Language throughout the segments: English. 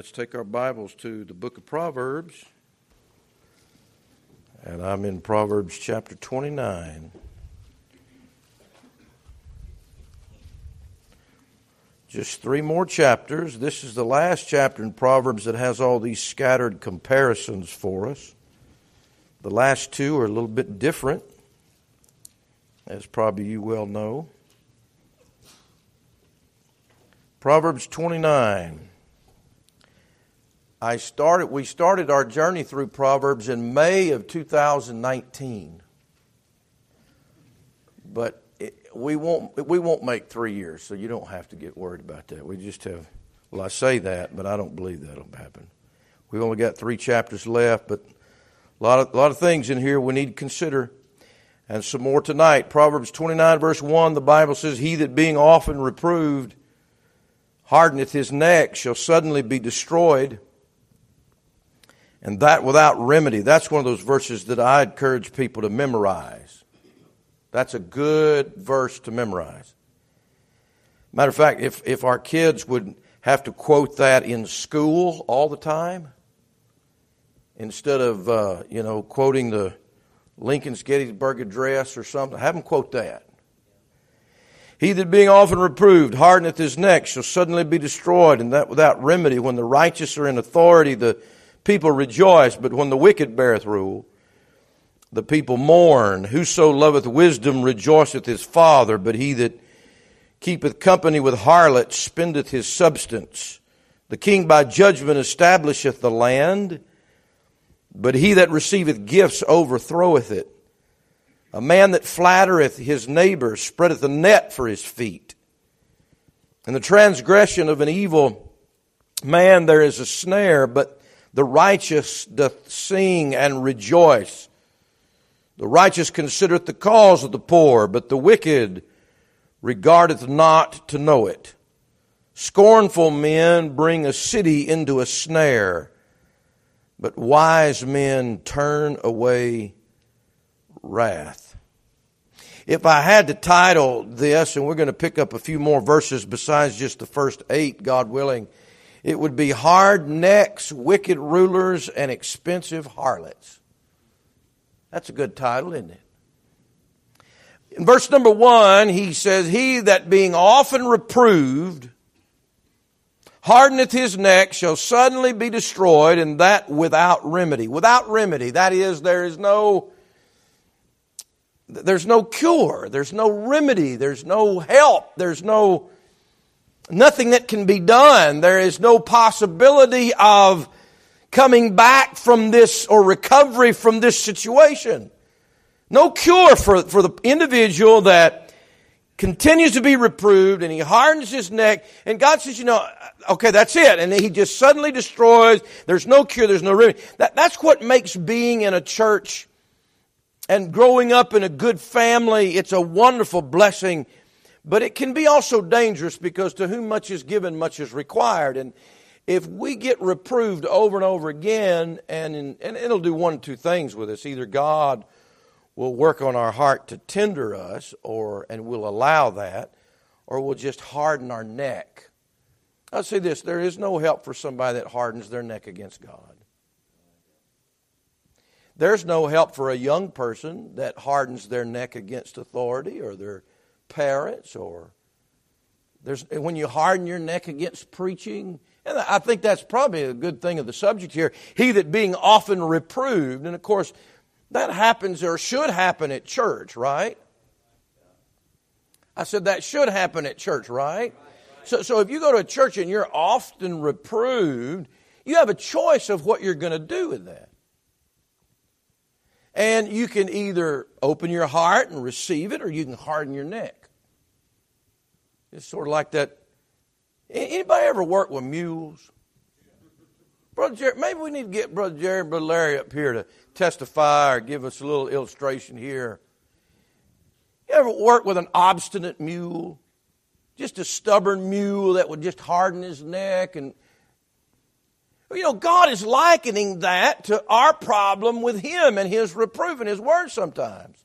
let's take our Bibles to the book of Proverbs. And I'm in Proverbs chapter 29. Just three more chapters. This is the last chapter in Proverbs that has all these scattered comparisons for us. The last two are a little bit different, as probably you well know. Proverbs 29. I started, we started our journey through Proverbs in May of 2019. But it, we, won't, we won't make three years, so you don't have to get worried about that. We just have, well, I say that, but I don't believe that'll happen. We've only got three chapters left, but a lot of, a lot of things in here we need to consider. And some more tonight. Proverbs 29, verse 1, the Bible says, He that being often reproved hardeneth his neck shall suddenly be destroyed and that without remedy. That's one of those verses that I encourage people to memorize. That's a good verse to memorize. Matter of fact, if, if our kids would have to quote that in school all the time, instead of, uh, you know, quoting the Lincoln's Gettysburg Address or something, have them quote that. He that being often reproved hardeneth his neck shall suddenly be destroyed, and that without remedy. When the righteous are in authority, the people rejoice, but when the wicked beareth rule, the people mourn. Whoso loveth wisdom rejoiceth his father, but he that keepeth company with harlots spendeth his substance. The king by judgment establisheth the land, but he that receiveth gifts overthroweth it. A man that flattereth his neighbor spreadeth a net for his feet. In the transgression of an evil man there is a snare, but the righteous doth sing and rejoice. The righteous considereth the cause of the poor, but the wicked regardeth not to know it. Scornful men bring a city into a snare, but wise men turn away wrath. If I had to title this, and we're going to pick up a few more verses besides just the first eight, God willing, it would be hard necks, wicked rulers, and expensive harlots. That's a good title, isn't it? In verse number one, he says, He that being often reproved, hardeneth his neck, shall suddenly be destroyed, and that without remedy. Without remedy, that is, there is no there's no cure, there's no remedy, there's no help, there's no nothing that can be done. There is no possibility of coming back from this or recovery from this situation. No cure for, for the individual that continues to be reproved and he hardens his neck and God says, you know, okay, that's it. And he just suddenly destroys. There's no cure. There's no remedy. That, that's what makes being in a church and growing up in a good family. It's a wonderful blessing but it can be also dangerous because to whom much is given, much is required. And if we get reproved over and over again, and, in, and it'll do one of two things with us. Either God will work on our heart to tender us, or and we'll allow that, or we'll just harden our neck. I'll say this there is no help for somebody that hardens their neck against God. There's no help for a young person that hardens their neck against authority or their parents or there's when you harden your neck against preaching and i think that's probably a good thing of the subject here he that being often reproved and of course that happens or should happen at church right? I said that should happen at church right? So, so if you go to a church and you're often reproved you have a choice of what you're going to do with that. And you can either open your heart and receive it or you can harden your neck it's sort of like that. Anybody ever work with mules? Brother Jerry, maybe we need to get Brother Jerry and Brother Larry up here to testify or give us a little illustration here. You ever work with an obstinate mule? Just a stubborn mule that would just harden his neck and you know, God is likening that to our problem with Him and His reproof and His word sometimes.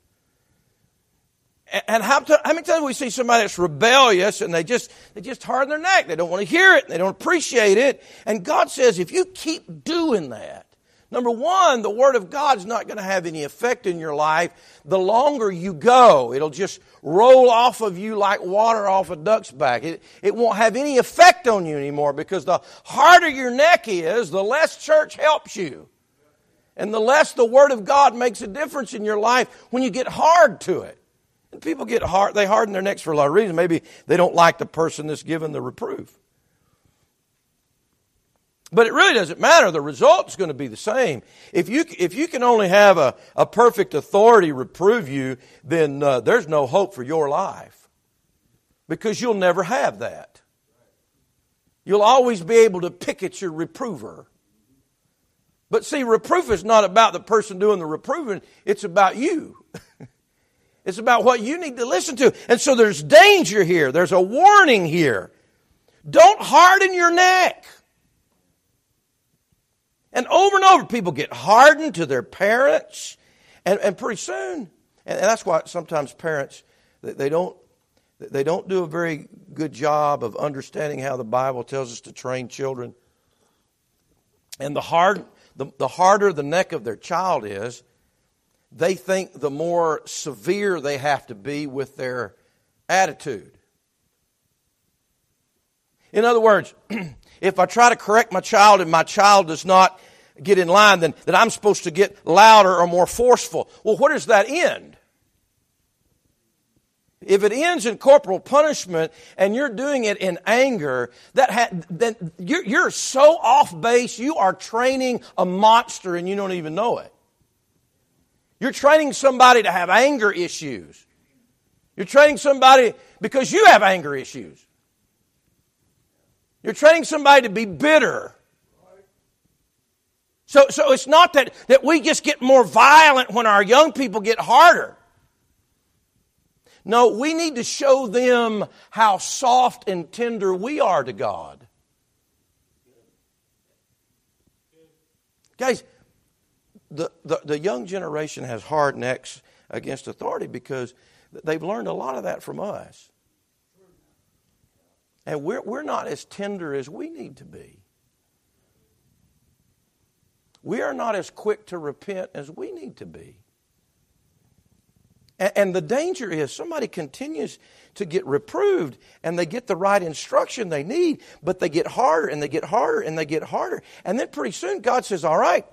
And how, how many times we see somebody that's rebellious and they just, they just harden their neck. They don't want to hear it. They don't appreciate it. And God says, if you keep doing that, number one, the Word of God's not going to have any effect in your life. The longer you go, it'll just roll off of you like water off a duck's back. It, it won't have any effect on you anymore because the harder your neck is, the less church helps you. And the less the Word of God makes a difference in your life when you get hard to it. And people get hard, they harden their necks for a lot of reasons. Maybe they don't like the person that's given the reproof. But it really doesn't matter. The result's going to be the same. If you, if you can only have a, a perfect authority reprove you, then uh, there's no hope for your life. Because you'll never have that. You'll always be able to pick at your reprover. But see, reproof is not about the person doing the reproving, it's about you. it's about what you need to listen to. And so there's danger here, there's a warning here. Don't harden your neck. And over and over, people get hardened to their parents, and, and pretty soon, and, that's why sometimes parents, they don't, they don't do a very good job of understanding how the Bible tells us to train children. And the hard, the, the harder the neck of their child is, they think the more severe they have to be with their attitude. In other words, if I try to correct my child and my child does not get in line, then, that I'm supposed to get louder or more forceful. Well, where does that end? If it ends in corporal punishment and you're doing it in anger, that ha- then you're, you're so off base, you are training a monster and you don't even know it. You're training somebody to have anger issues. You're training somebody because you have anger issues. You're training somebody to be bitter. So, so it's not that, that we just get more violent when our young people get harder. No, we need to show them how soft and tender we are to God. Guys, the, the, young generation has hard necks against authority because they've learned a lot of that from us. And we're, we're not as tender as we need to be. We are not as quick to repent as we need to be. And the danger is somebody continues to get reproved and they get the right instruction they need, but they get harder and they get harder and they get harder. And then pretty soon God says, All right.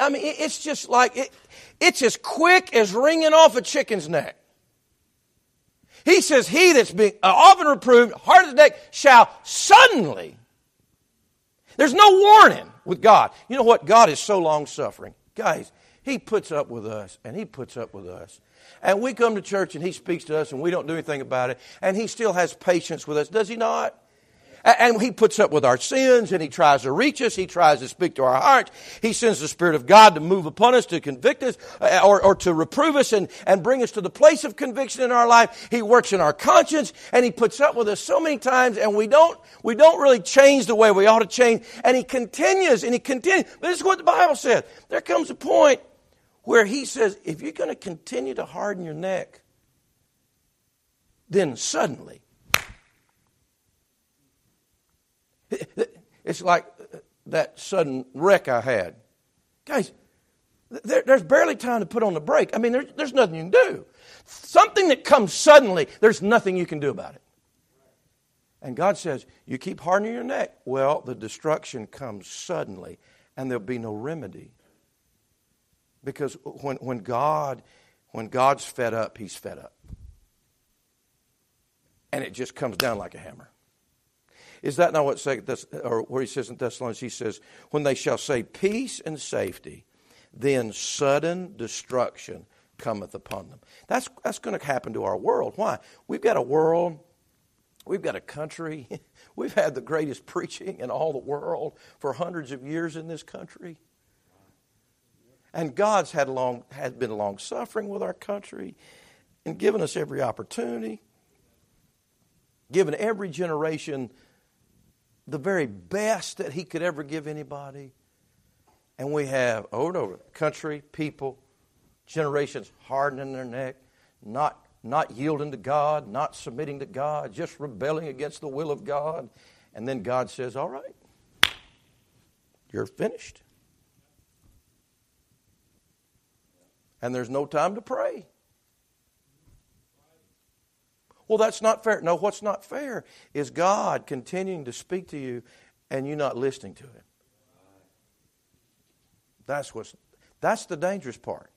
I mean, it's just like, it, it's as quick as wringing off a chicken's neck. He says, He that's being uh, often reproved, hard as the neck, shall suddenly. There's no warning with God. You know what? God is so long suffering. Guys, he puts up with us, and He puts up with us. And we come to church and He speaks to us, and we don't do anything about it, and He still has patience with us, does He not? And he puts up with our sins and he tries to reach us. He tries to speak to our hearts. He sends the Spirit of God to move upon us, to convict us, uh, or, or to reprove us and, and bring us to the place of conviction in our life. He works in our conscience and he puts up with us so many times and we don't, we don't really change the way we ought to change. And he continues and he continues. But this is what the Bible says. There comes a point where he says, if you're going to continue to harden your neck, then suddenly, it's like that sudden wreck I had. Guys, there, there's barely time to put on the brake. I mean, there, there's nothing you can do. Something that comes suddenly, there's nothing you can do about it. And God says, You keep hardening your neck. Well, the destruction comes suddenly, and there'll be no remedy. Because when, when God when God's fed up, he's fed up. And it just comes down like a hammer. Is that not what or where he says in Thessalonians? He says, "When they shall say peace and safety, then sudden destruction cometh upon them." That's that's going to happen to our world. Why? We've got a world, we've got a country, we've had the greatest preaching in all the world for hundreds of years in this country. And God's had long has been long suffering with our country and given us every opportunity, given every generation the very best that He could ever give anybody. And we have over and over country, people, generations hardening their neck, not, not yielding to God, not submitting to God, just rebelling against the will of God. And then God says, All right, you're finished. And there's no time to pray. Well, that's not fair. No, what's not fair is God continuing to speak to you and you not listening to Him. That's what's that's the dangerous part.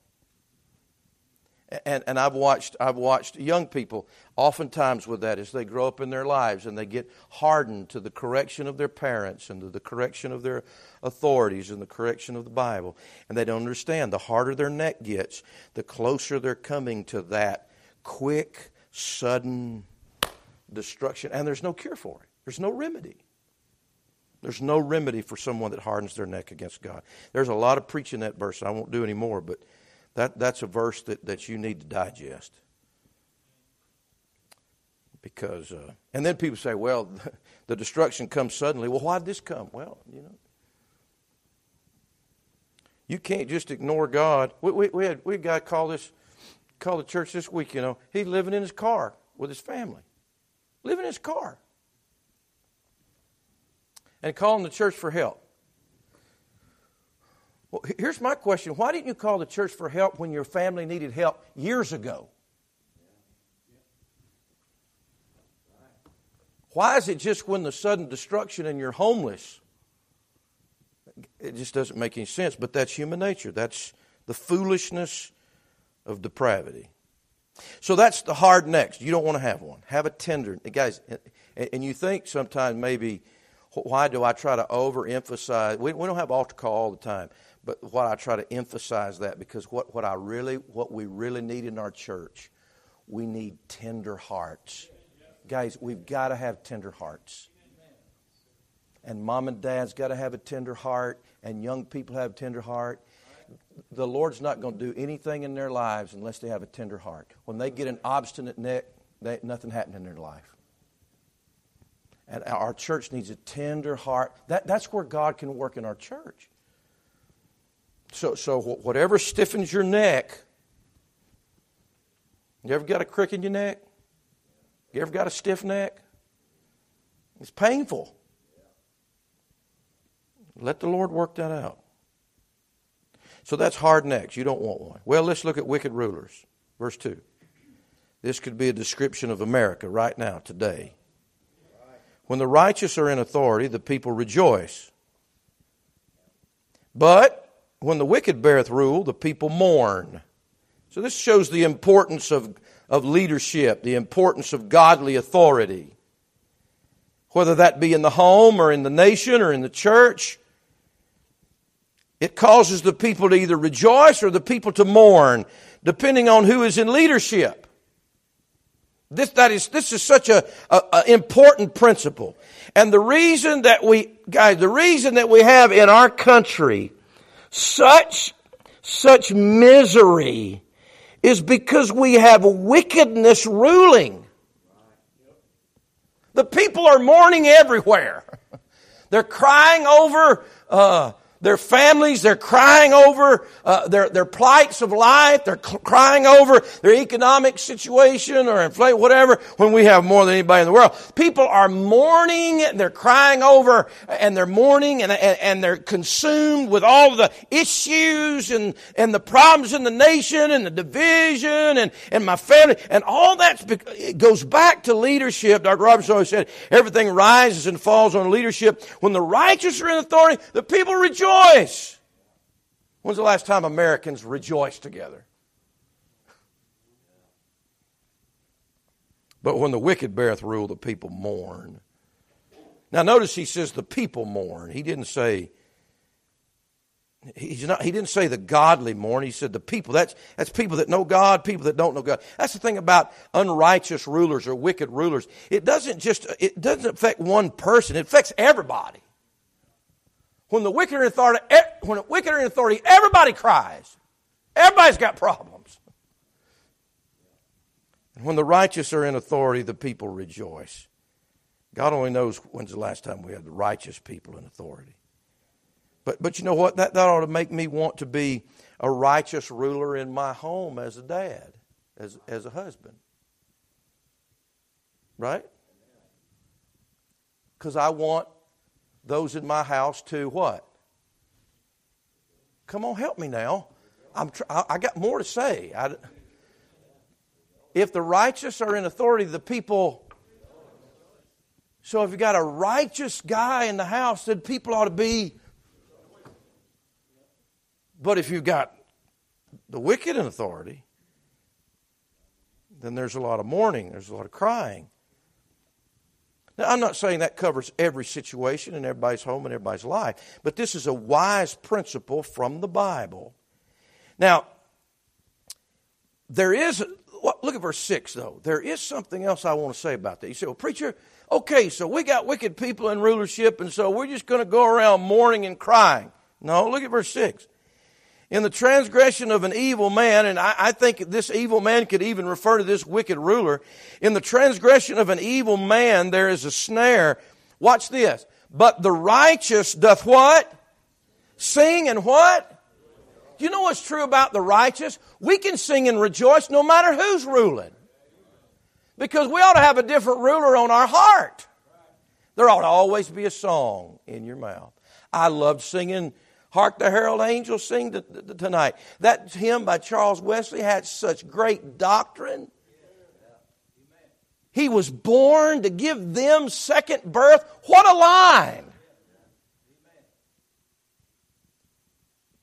And, and I've watched I've watched young people oftentimes with that as they grow up in their lives and they get hardened to the correction of their parents and to the correction of their authorities and the correction of the Bible. And they don't understand. The harder their neck gets, the closer they're coming to that quick sudden destruction, and there's no cure for it. There's no remedy. There's no remedy for someone that hardens their neck against God. There's a lot of preaching that verse. I won't do any more, but that, that's a verse that, that you need to digest. Because, uh, and then people say, well, the destruction comes suddenly. Well, why did this come? Well, you know, you can't just ignore God. We, we, we had we got call this called the church this week, you know. He's living in his car with his family. Living in his car. And calling the church for help. Well, here's my question. Why didn't you call the church for help when your family needed help years ago? Why is it just when the sudden destruction and you're homeless? It just doesn't make any sense, but that's human nature. That's the foolishness of depravity. So that's the hard necks. You don't want to have one. Have a tender. Guys, and you think sometimes maybe, why do I try to overemphasize? We, we don't have altar call all the time, but why I try to emphasize that because what, what I really, what we really need in our church, we need tender hearts. Guys, we've got to have tender hearts. And mom and dad's got to have a tender heart, and young people have a tender heart, the Lord's not going to do anything in their lives unless they have a tender heart. When they get an obstinate neck, they, nothing happened in their life. And our church needs a tender heart. That, that's where God can work in our church. So, so whatever stiffens your neck, you ever got a crick in your neck? You ever got a stiff neck? It's painful. Let the Lord work that out. So that's hard necks. You don't want one. Well, let's look at wicked rulers. Verse 2. This could be a description of America right now, today. When the righteous are in authority, the people rejoice. But when the wicked beareth rule, the people mourn. So this shows the importance of, of leadership, the importance of godly authority. Whether that be in the home or in the nation or in the church, it causes the people to either rejoice or the people to mourn, depending on who is in leadership. This, that is, this is such a, a, a, important principle. And the reason that we, guys, the reason that we have in our country such, such misery is because we have wickedness ruling. The people are mourning everywhere. They're crying over, uh, their families, they're crying over uh, their, their plights of life. They're cl- crying over their economic situation or inflation, whatever, when we have more than anybody in the world. People are mourning, they're crying over, and they're mourning, and, and, and they're consumed with all the issues and, and the problems in the nation and the division and, and my family. And all that goes back to leadership. Dr. Roberson always said, everything rises and falls on leadership. When the righteous are in authority, the people rejoice rejoice. When's the last time Americans rejoiced together? But when the wicked beareth rule, the people mourn. Now, notice he says the people mourn. He didn't say he's not, he didn't say the godly mourn. He said the people. That's, that's people that know God, people that don't know God. That's the thing about unrighteous rulers or wicked rulers. It doesn't just, it doesn't affect one person. It affects everybody. When the wicked are in authority, when the wicked are in authority, everybody cries. Everybody's got problems. And when the righteous are in authority, the people rejoice. God only knows when's the last time we had the righteous people in authority. But, but you know what? That, that ought to make me want to be a righteous ruler in my home as a dad. as, as a husband. Right? Because I want those in my house to what? Come on, help me now. I'm tr- I got more to say. I, if the righteous are in authority, the people. So if you got a righteous guy in the house, then people ought to be. But if you've got the wicked in authority, then there's a lot of mourning, there's a lot of crying. Now, I'm not saying that covers every situation in everybody's home and everybody's life, but this is a wise principle from the Bible. Now, there is, look at verse 6 though. There is something else I want to say about that. You say, well, preacher, okay, so we got wicked people in rulership, and so we're just going to go around mourning and crying. No, look at verse 6 in the transgression of an evil man, and I, I, think this evil man could even refer to this wicked ruler. In the transgression of an evil man, there is a snare. Watch this. But the righteous doth what? Sing and what? Do you know what's true about the righteous? We can sing and rejoice no matter who's ruling. Because we ought to have a different ruler on our heart. There ought to always be a song in your mouth. I loved singing Hark the Herald Angels Sing tonight. That hymn by Charles Wesley had such great doctrine. He was born to give them second birth. What a line!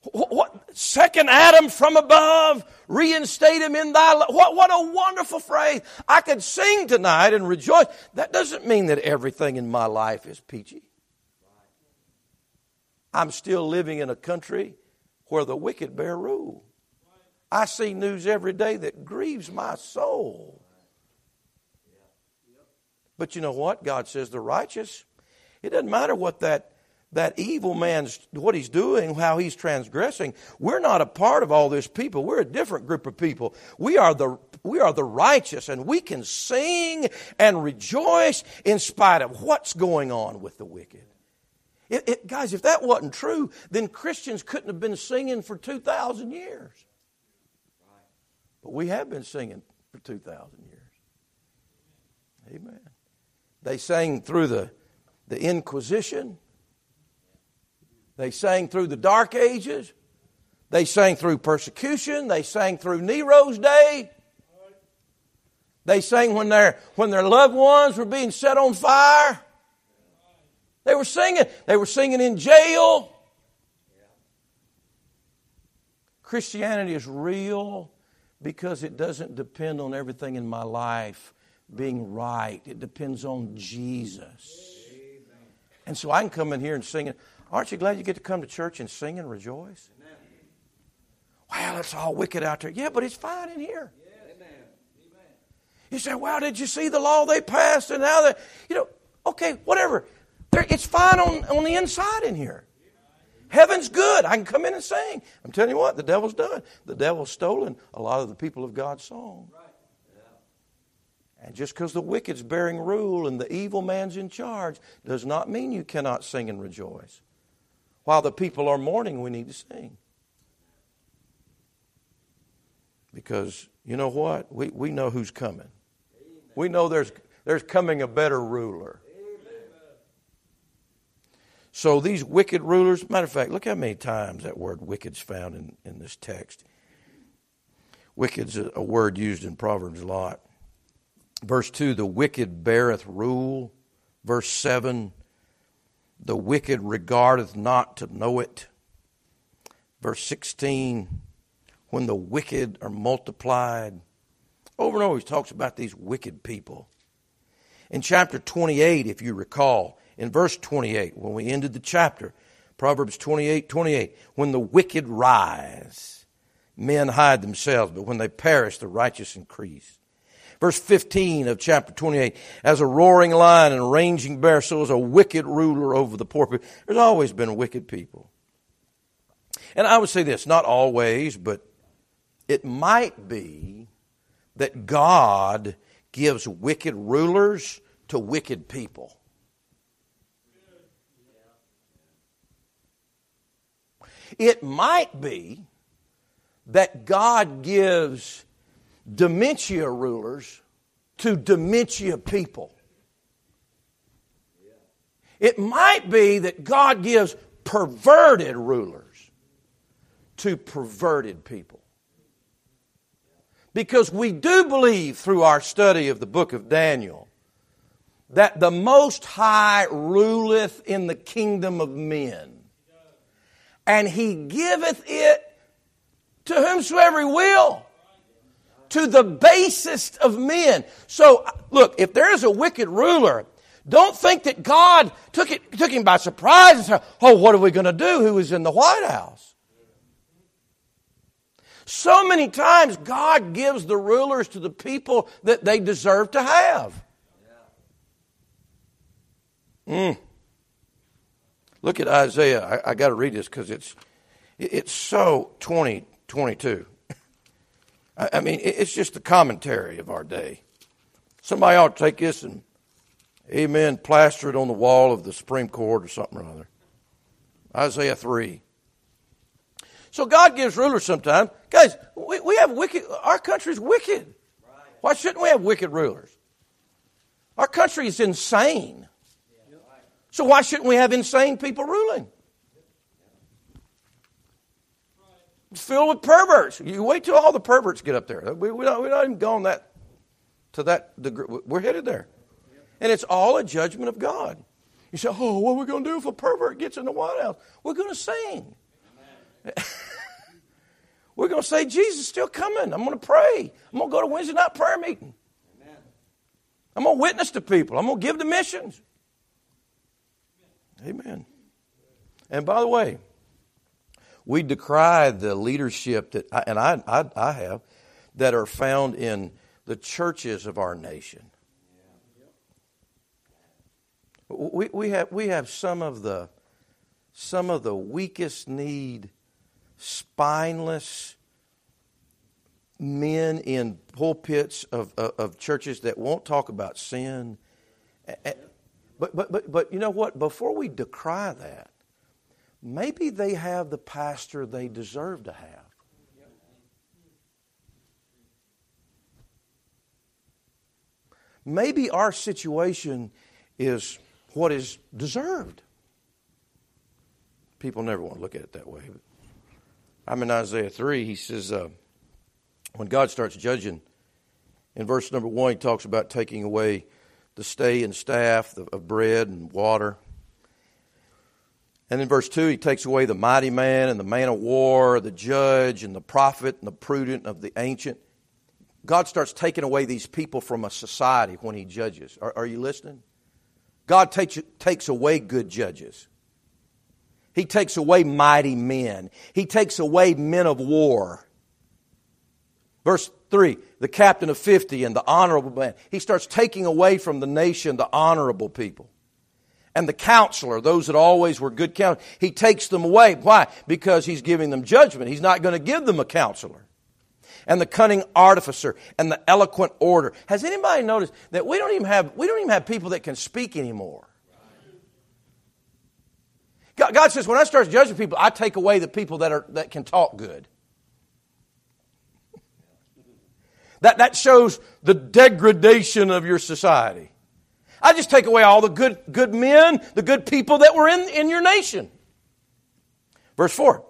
What, second Adam from above, reinstate him in thy What, what a wonderful phrase. I could sing tonight and rejoice. That doesn't mean that everything in my life is peachy. I'm still living in a country where the wicked bear rule. I see news every day that grieves my soul. But you know what? God says the righteous. It doesn't matter what that that evil man's what he's doing, how he's transgressing. We're not a part of all this people. We're a different group of people. We are the we are the righteous, and we can sing and rejoice in spite of what's going on with the wicked. It, it, guys, if that wasn't true, then Christians couldn't have been singing for 2,000 years. But we have been singing for 2,000 years. Amen. They sang through the, the Inquisition, they sang through the Dark Ages, they sang through persecution, they sang through Nero's day. They sang when their, when their loved ones were being set on fire. They were singing. They were singing in jail. Christianity is real because it doesn't depend on everything in my life being right. It depends on Jesus. And so I can come in here and sing it. Aren't you glad you get to come to church and sing and rejoice? Well, it's all wicked out there. Yeah, but it's fine in here. You say, well, did you see the law they passed and now they, you know, okay, whatever. It's fine on, on the inside in here. Heaven's good. I can come in and sing. I'm telling you what, the devil's done. The devil's stolen a lot of the people of God's song. And just because the wicked's bearing rule and the evil man's in charge does not mean you cannot sing and rejoice. While the people are mourning, we need to sing. Because you know what? We, we know who's coming. We know there's, there's coming a better ruler. So these wicked rulers, matter of fact, look how many times that word wicked's found in, in this text. Wicked's a, a word used in Proverbs a lot. Verse 2, the wicked beareth rule. Verse 7, the wicked regardeth not to know it. Verse 16, when the wicked are multiplied. Over and over, he talks about these wicked people. In chapter 28, if you recall, in verse 28, when we ended the chapter, Proverbs 28 28, when the wicked rise, men hide themselves, but when they perish, the righteous increase. Verse 15 of chapter 28, as a roaring lion and a raging bear, so is a wicked ruler over the poor people. There's always been wicked people. And I would say this, not always, but it might be that God gives wicked rulers to wicked people. It might be that God gives dementia rulers to dementia people. It might be that God gives perverted rulers to perverted people. Because we do believe through our study of the book of Daniel that the Most High ruleth in the kingdom of men. And he giveth it to whomsoever he will. To the basest of men. So, look, if there is a wicked ruler, don't think that God took, it, took him by surprise and said, Oh, what are we going to do? Who is in the White House? So many times God gives the rulers to the people that they deserve to have. Mm. Look at Isaiah. I, I got to read this because it's it's so 20, 22. I, I mean, it's just the commentary of our day. Somebody ought to take this and, amen, plaster it on the wall of the Supreme Court or something or other. Isaiah 3. So God gives rulers sometimes. Guys, we, we have wicked, our country's wicked. Why shouldn't we have wicked rulers? Our country is insane. So why shouldn't we have insane people ruling? It's filled with perverts. You wait till all the perverts get up there. We, we don't, we're not even going that to that degree. We're headed there. And it's all a judgment of God. You say, oh, what are we going to do if a pervert gets in the White House? We're going to sing. We're going to say, Jesus is still coming. I'm going to pray. I'm going to go to Wednesday night prayer meeting. Amen. I'm going to witness to people. I'm going to give the missions. Amen. And by the way, we decry the leadership that, and I, I, I have, that are found in the churches of our nation. We, we, have, we have some of the some of the weakest need spineless men in pulpits of, of, of, churches that won't talk about sin. But, but, but, but you know what? Before we decry that, maybe they have the pastor they deserve to have. Maybe our situation is what is deserved. People never want to look at it that way. I'm in Isaiah 3. He says, uh, when God starts judging, in verse number 1, he talks about taking away the stay and staff of bread and water. And in verse 2, he takes away the mighty man and the man of war, the judge and the prophet and the prudent of the ancient. God starts taking away these people from a society when he judges. Are, are you listening? God takes, takes away good judges. He takes away mighty men. He takes away men of war. Verse 3 the captain of 50 and the honorable man. He starts taking away from the nation the honorable people. And the counselor, those that always were good counselors, he takes them away. Why? Because he's giving them judgment. He's not going to give them a counselor. And the cunning artificer and the eloquent orator. Has anybody noticed that we don't even have, we don't even have people that can speak anymore? God says, when I start judging people, I take away the people that, are, that can talk good. That, that shows the degradation of your society. I just take away all the good, good men, the good people that were in, in your nation. Verse 4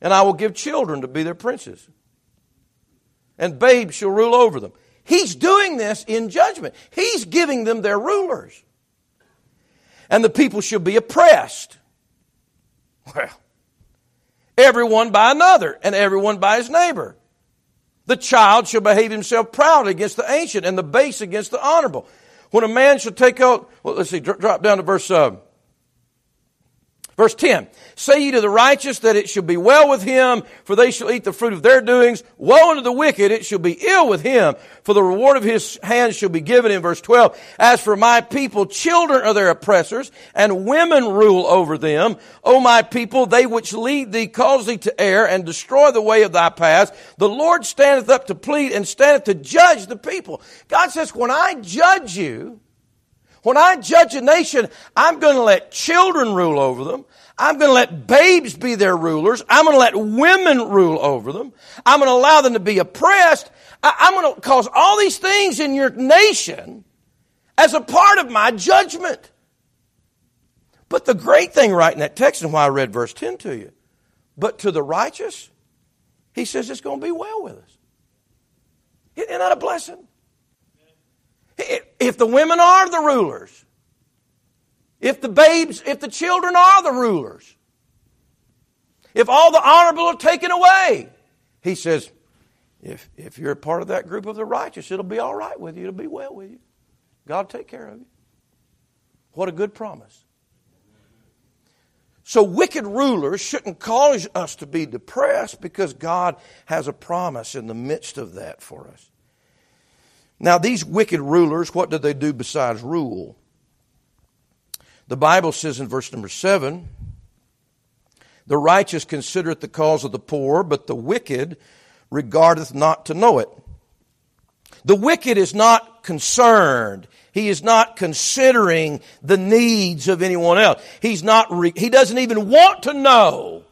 And I will give children to be their princes, and babes shall rule over them. He's doing this in judgment, He's giving them their rulers. And the people shall be oppressed. Well, everyone by another, and everyone by his neighbor. The child shall behave himself proud against the ancient, and the base against the honorable. When a man shall take out, well, let's see, drop down to verse uh, Verse 10 Say ye to the righteous that it shall be well with him, for they shall eat the fruit of their doings. Woe unto the wicked, it shall be ill with him, for the reward of his hands shall be given in verse 12. As for my people, children are their oppressors, and women rule over them. O my people, they which lead thee cause thee to err, and destroy the way of thy paths. The Lord standeth up to plead, and standeth to judge the people. God says, when I judge you, when I judge a nation, I'm going to let children rule over them. I'm going to let babes be their rulers. I'm going to let women rule over them. I'm going to allow them to be oppressed. I'm going to cause all these things in your nation as a part of my judgment. But the great thing right in that text and why I read verse 10 to you, but to the righteous, he says it's going to be well with us. Isn't that a blessing? If the women are the rulers, if the babes, if the children are the rulers, if all the honorable are taken away, he says, if, if you're a part of that group of the righteous, it'll be all right with you. It'll be well with you. God will take care of you. What a good promise. So, wicked rulers shouldn't cause us to be depressed because God has a promise in the midst of that for us. Now, these wicked rulers, what do they do besides rule? The Bible says in verse number 7 The righteous considereth the cause of the poor, but the wicked regardeth not to know it. The wicked is not concerned. He is not considering the needs of anyone else. He's not, re- he doesn't even want to know.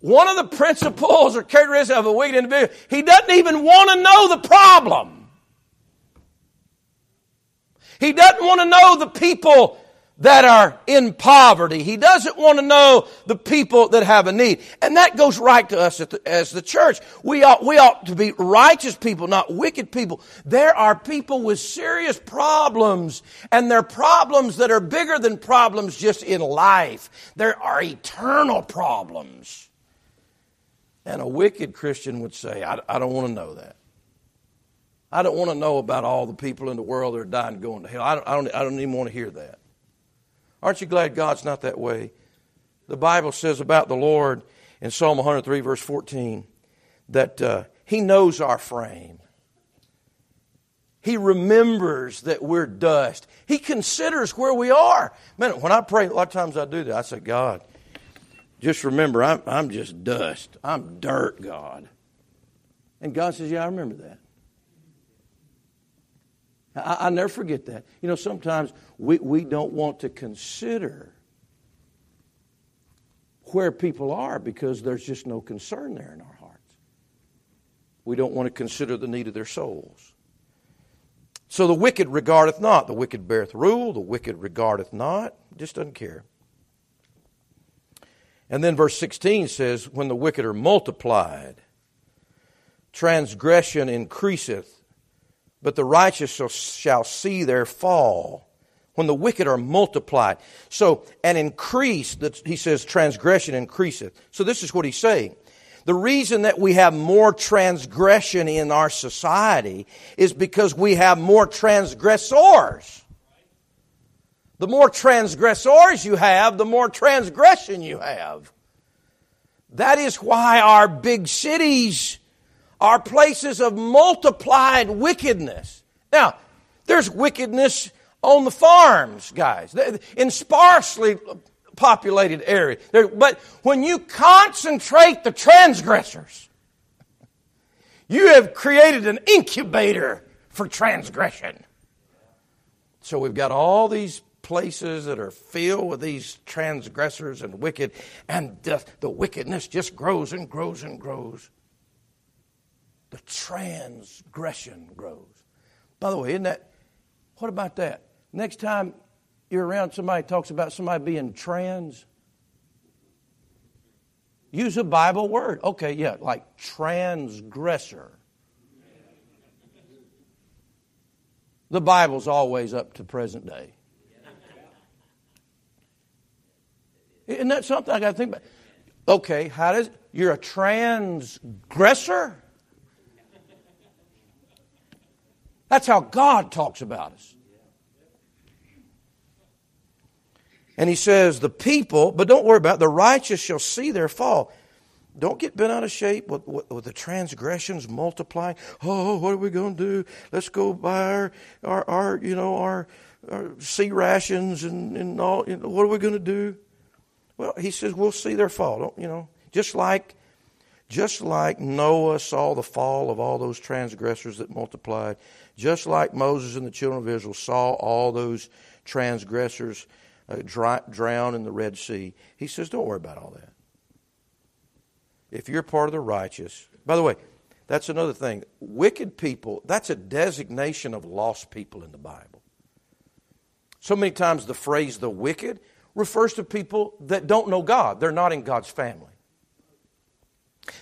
One of the principles or characteristics of a wicked individual, he doesn't even want to know the problem. He doesn't want to know the people that are in poverty. He doesn't want to know the people that have a need. And that goes right to us as the church. We ought, we ought to be righteous people, not wicked people. There are people with serious problems, and they're problems that are bigger than problems just in life. There are eternal problems. And a wicked Christian would say, I, I don't want to know that. I don't want to know about all the people in the world that are dying and going to hell. I don't, I don't, I don't even want to hear that. Aren't you glad God's not that way? The Bible says about the Lord in Psalm 103, verse 14, that uh, He knows our frame. He remembers that we're dust. He considers where we are. Man, when I pray, a lot of times I do that. I say, God, just remember, I'm, I'm just dust. I'm dirt, God. And God says, Yeah, I remember that. I, I never forget that. You know, sometimes we, we don't want to consider where people are because there's just no concern there in our hearts. We don't want to consider the need of their souls. So the wicked regardeth not. The wicked beareth rule. The wicked regardeth not. Just doesn't care. And then verse 16 says, When the wicked are multiplied, transgression increaseth but the righteous shall, see their fall when the wicked are multiplied. So, an increase, that he says, transgression increaseth. So, this is what he's saying. The reason that we have more transgression in our society is because we have more transgressors. The more transgressors you have, the more transgression you have. That is why our big cities are places of multiplied wickedness. Now, there's wickedness on the farms, guys, in sparsely populated areas. But when you concentrate the transgressors, you have created an incubator for transgression. So we've got all these places that are filled with these transgressors and wicked, and the, the wickedness just grows and grows and grows the transgression grows. By the way, isn't that, what about that? Next time you're around somebody talks about somebody being trans, use a Bible word. Okay, yeah, like transgressor. The Bible's always up to present day. Isn't that something I got to think about? Okay, how does you're a transgressor? That's how God talks about us. And he says, The people, but don't worry about it, the righteous shall see their fall. Don't get bent out of shape with, with, with the transgressions multiplying. Oh, what are we going to do? Let's go buy our, our, our you know, our, our C rations and, and all. You know, what are we going to do? Well, he says, we'll see their fall. You know, just like just like Noah saw the fall of all those transgressors that multiplied, just like Moses and the children of Israel saw all those transgressors uh, dry, drown in the Red Sea. He says, don't worry about all that. If you're part of the righteous, by the way, that's another thing. Wicked people, that's a designation of lost people in the Bible. So many times the phrase the wicked refers to people that don't know God. They're not in God's family.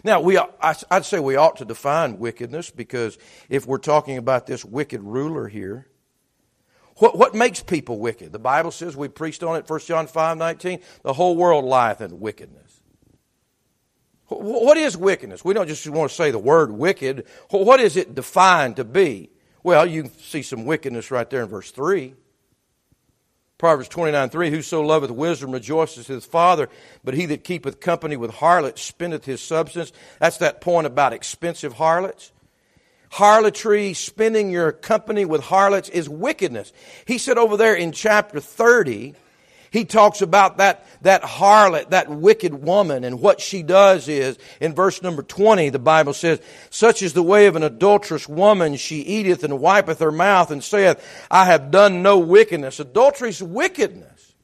Now, we, I'd say we ought to define wickedness because if we're talking about this wicked ruler here, what, what makes people wicked? The Bible says, we preached on it, 1 John 5 19, the whole world lieth in wickedness. What is wickedness? We don't just want to say the word wicked. What is it defined to be? Well, you see some wickedness right there in verse 3. Proverbs 29 3 Whoso loveth wisdom rejoices his father, but he that keepeth company with harlots spendeth his substance. That's that point about expensive harlots. Harlotry, spending your company with harlots is wickedness. He said over there in chapter 30, he talks about that, that harlot, that wicked woman, and what she does is, in verse number 20, the Bible says, Such is the way of an adulterous woman, she eateth and wipeth her mouth, and saith, I have done no wickedness. Adultery is wickedness.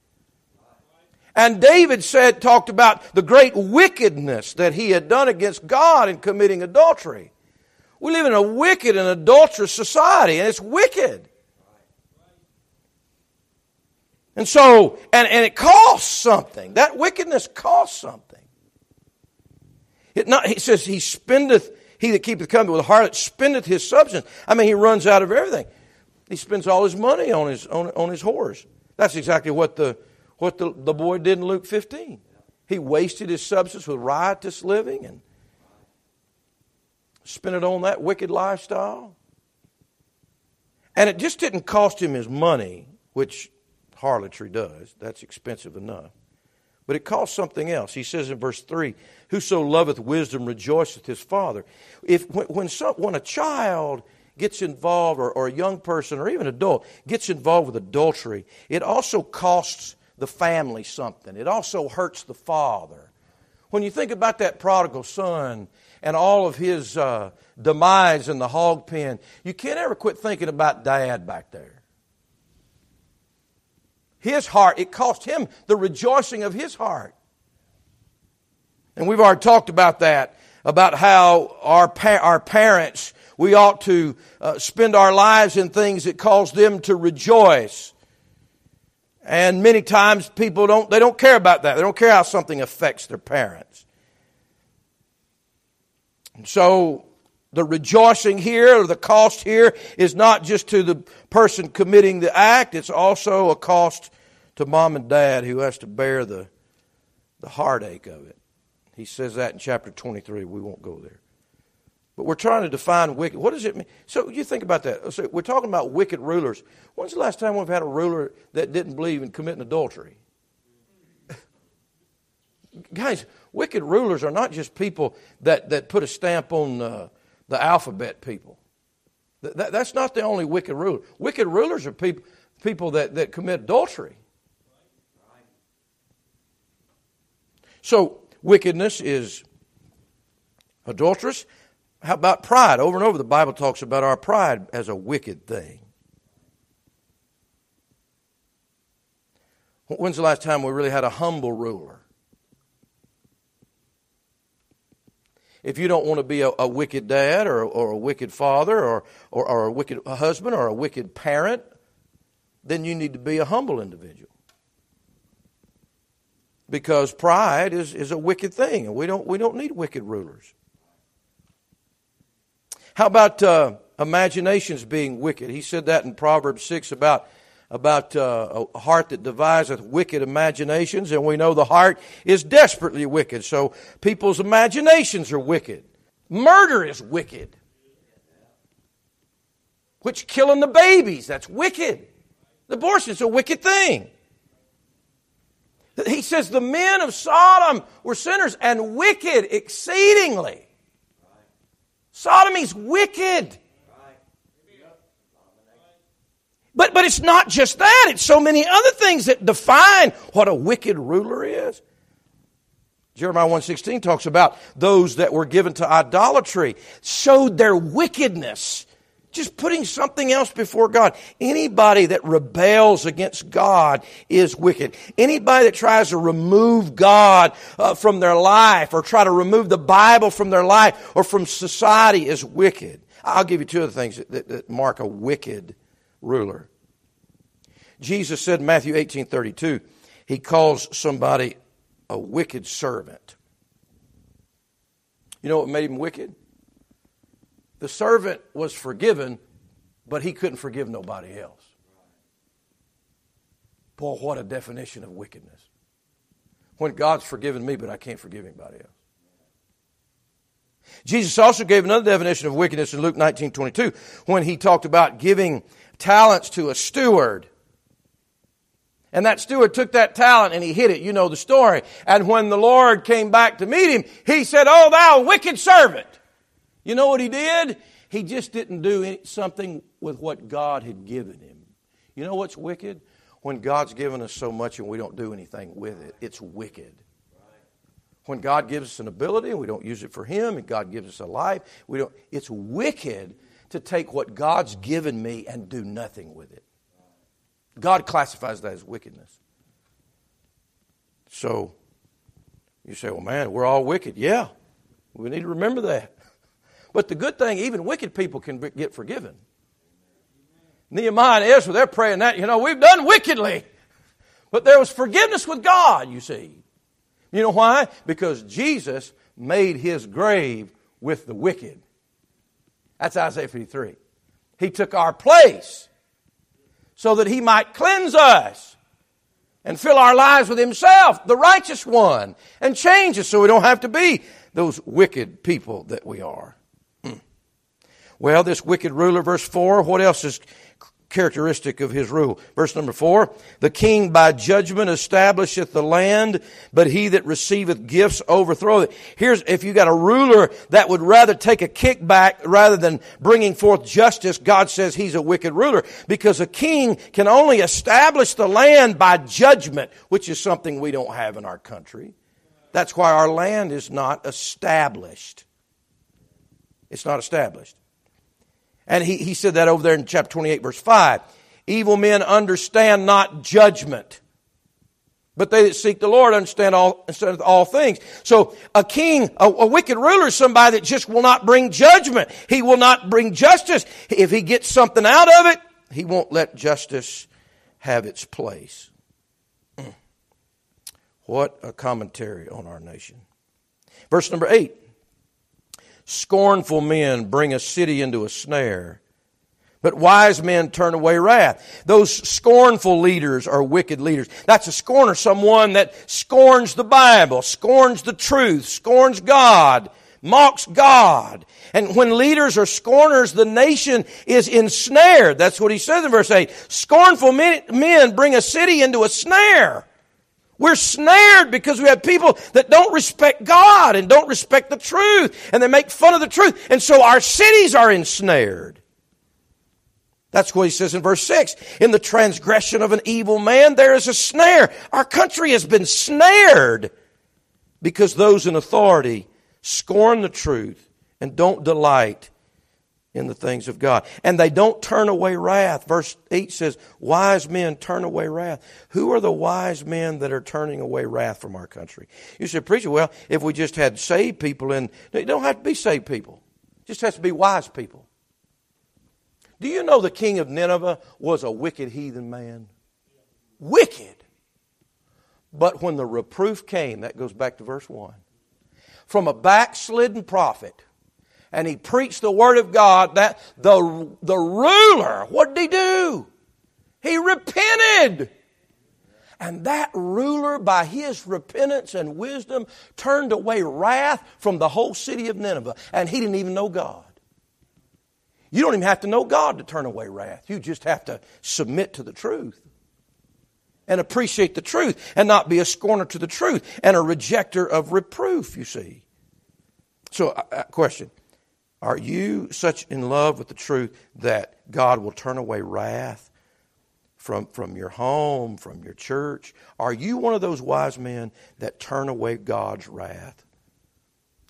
And David said, talked about the great wickedness that he had done against God in committing adultery. We live in a wicked and adulterous society, and it's wicked. And so, and, and it costs something. That wickedness costs something. It not, he says, He spendeth, he that keepeth company with a harlot spendeth his substance. I mean, he runs out of everything. He spends all his money on his, on, on his whores. That's exactly what the, what the, the boy did in Luke 15. He wasted his substance with riotous living and spent it on that wicked lifestyle. And it just didn't cost him his money, which harlotry does. That's expensive enough. But it costs something else. He says in verse 3 Whoso loveth wisdom rejoiceth his father. If, when, when, some, when a child gets involved, or, or a young person, or even adult, gets involved with adultery, it also costs the family something. It also hurts the father. When you think about that prodigal son and all of his uh, demise in the hog pen, you can't ever quit thinking about dad back there his heart. It cost him the rejoicing of his heart. And we've already talked about that, about how our, pa- our parents, we ought to uh, spend our lives in things that cause them to rejoice. And many times people don't, they don't care about that. They don't care how something affects their parents. And so the rejoicing here or the cost here is not just to the person committing the act, it's also a cost to mom and dad who has to bear the, the heartache of it. He says that in chapter 23. We won't go there. But we're trying to define wicked. What does it mean? So you think about that. So we're talking about wicked rulers. When's the last time we've had a ruler that didn't believe in committing adultery? Guys, wicked rulers are not just people that, that put a stamp on uh, the alphabet people. That, that's not the only wicked ruler. Wicked rulers are people, people that, that commit adultery. So, wickedness is adulterous. How about pride? Over and over, the Bible talks about our pride as a wicked thing. When's the last time we really had a humble ruler? If you don't want to be a, a wicked dad or, or, a wicked father or, or, or a wicked husband or a wicked parent, then you need to be a humble individual. Because pride is, is a wicked thing, and we don't, we don't need wicked rulers. How about uh, imaginations being wicked? He said that in Proverbs 6 about about uh, a heart that deviseth wicked imaginations, and we know the heart is desperately wicked. So people's imaginations are wicked. Murder is wicked. Which killing the babies, that's wicked. Abortion is a wicked thing. He says the men of Sodom were sinners and wicked exceedingly. Sodomy's wicked. But, but it's not just that, it's so many other things that define what a wicked ruler is. Jeremiah 1:16 talks about those that were given to idolatry showed their wickedness Just putting something else before God. Anybody that rebels against God is wicked. Anybody that tries to remove God uh, from their life or try to remove the Bible from their life or from society is wicked. I'll give you two other things that, that mark a wicked ruler. Jesus said in Matthew 18 32, he calls somebody a wicked servant. You know what made him wicked? The servant was forgiven, but he couldn't forgive nobody else. Boy, what a definition of wickedness. When God's forgiven me, but I can't forgive anybody else. Jesus also gave another definition of wickedness in Luke 19 22 when he talked about giving talents to a steward. And that steward took that talent and he hid it. You know the story. And when the Lord came back to meet him, he said, Oh, thou wicked servant. You know what he did? He just didn't do something with what God had given him. You know what's wicked? When God's given us so much and we don't do anything with it, it's wicked. When God gives us an ability and we don't use it for Him, and God gives us a life, we don't. It's wicked to take what God's given me and do nothing with it. God classifies that as wickedness. So you say, well, man, we're all wicked. Yeah, we need to remember that. But the good thing, even wicked people can get forgiven. Nehemiah and Ezra, they're praying that, you know, we've done wickedly. But there was forgiveness with God, you see. You know why? Because Jesus made his grave with the wicked. That's Isaiah 53. He took our place so that he might cleanse us and fill our lives with himself, the righteous one, and change us so we don't have to be those wicked people that we are. Hmm. Well, this wicked ruler, verse 4, what else is characteristic of his rule. Verse number four, the king by judgment establisheth the land, but he that receiveth gifts overthroweth it. Here's, if you got a ruler that would rather take a kickback rather than bringing forth justice, God says he's a wicked ruler because a king can only establish the land by judgment, which is something we don't have in our country. That's why our land is not established. It's not established. And he, he said that over there in chapter 28, verse 5. Evil men understand not judgment. But they that seek the Lord understand all, understand all things. So a king, a, a, wicked ruler is somebody that just will not bring judgment. He will not bring justice. If he gets something out of it, he won't let justice have its place. Mm. What a commentary on our nation. Verse number eight. Scornful men bring a city into a snare, but wise men turn away wrath. Those scornful leaders are wicked leaders. That's a scorner, someone that scorns the Bible, scorns the truth, scorns God, mocks God. And when leaders are scorners, the nation is ensnared. That's what he says in verse 8. Scornful men bring a city into a snare. We're snared because we have people that don't respect God and don't respect the truth and they make fun of the truth. And so our cities are ensnared. That's what he says in verse 6. In the transgression of an evil man, there is a snare. Our country has been snared because those in authority scorn the truth and don't delight in the things of God. And they don't turn away wrath. Verse 8 says, Wise men turn away wrath. Who are the wise men that are turning away wrath from our country? You said, Preacher, well, if we just had saved people, and it don't have to be saved people, it just has to be wise people. Do you know the king of Nineveh was a wicked heathen man? Wicked. But when the reproof came, that goes back to verse 1, from a backslidden prophet, and he preached the word of God, that the, the ruler, what did he do? He repented. And that ruler, by his repentance and wisdom, turned away wrath from the whole city of Nineveh. And he didn't even know God. You don't even have to know God to turn away wrath. You just have to submit to the truth and appreciate the truth and not be a scorner to the truth and a rejecter of reproof, you see. So, uh, uh question are you such in love with the truth that God will turn away wrath from, from your home, from your church? Are you one of those wise men that turn away God's wrath?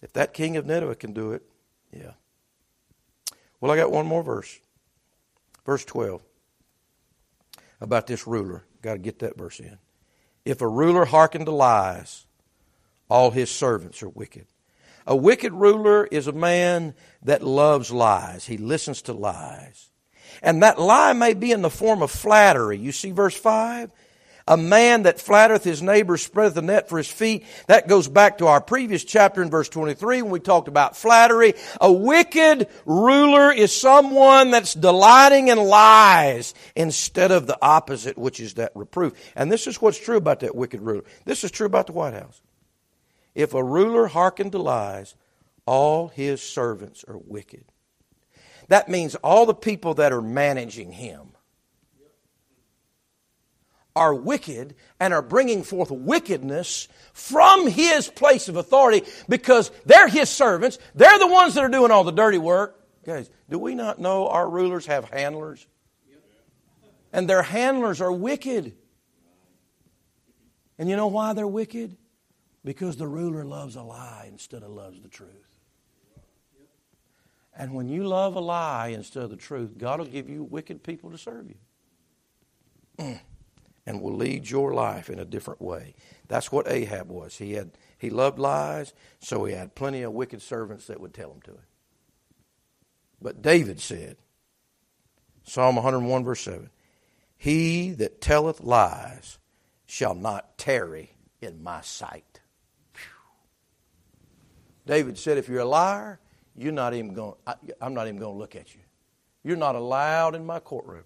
If that king of Nineveh can do it, yeah. Well, I got one more verse. Verse 12 about this ruler. Got to get that verse in. If a ruler hearken to lies, all his servants are wicked. A wicked ruler is a man that loves lies. He listens to lies. And that lie may be in the form of flattery. You see verse 5? A man that flattereth his neighbor spreadeth the net for his feet. That goes back to our previous chapter in verse 23 when we talked about flattery. A wicked ruler is someone that's delighting in lies instead of the opposite, which is that reproof. And this is what's true about that wicked ruler. This is true about the White House. If a ruler hearken to lies, all his servants are wicked. That means all the people that are managing him are wicked and are bringing forth wickedness from his place of authority because they're his servants. They're the ones that are doing all the dirty work. Guys, do we not know our rulers have handlers? And their handlers are wicked. And you know why they're wicked? Because the ruler loves a lie instead of loves the truth. And when you love a lie instead of the truth, God will give you wicked people to serve you. Mm and will lead your life in a different way. That's what Ahab was. He had he loved lies, so he had plenty of wicked servants that would tell him to him. But David said, Psalm 101 verse 7, He that telleth lies shall not tarry in my sight. David said, if you're a liar, you're not even going I'm not even going to look at you. You're not allowed in my courtroom.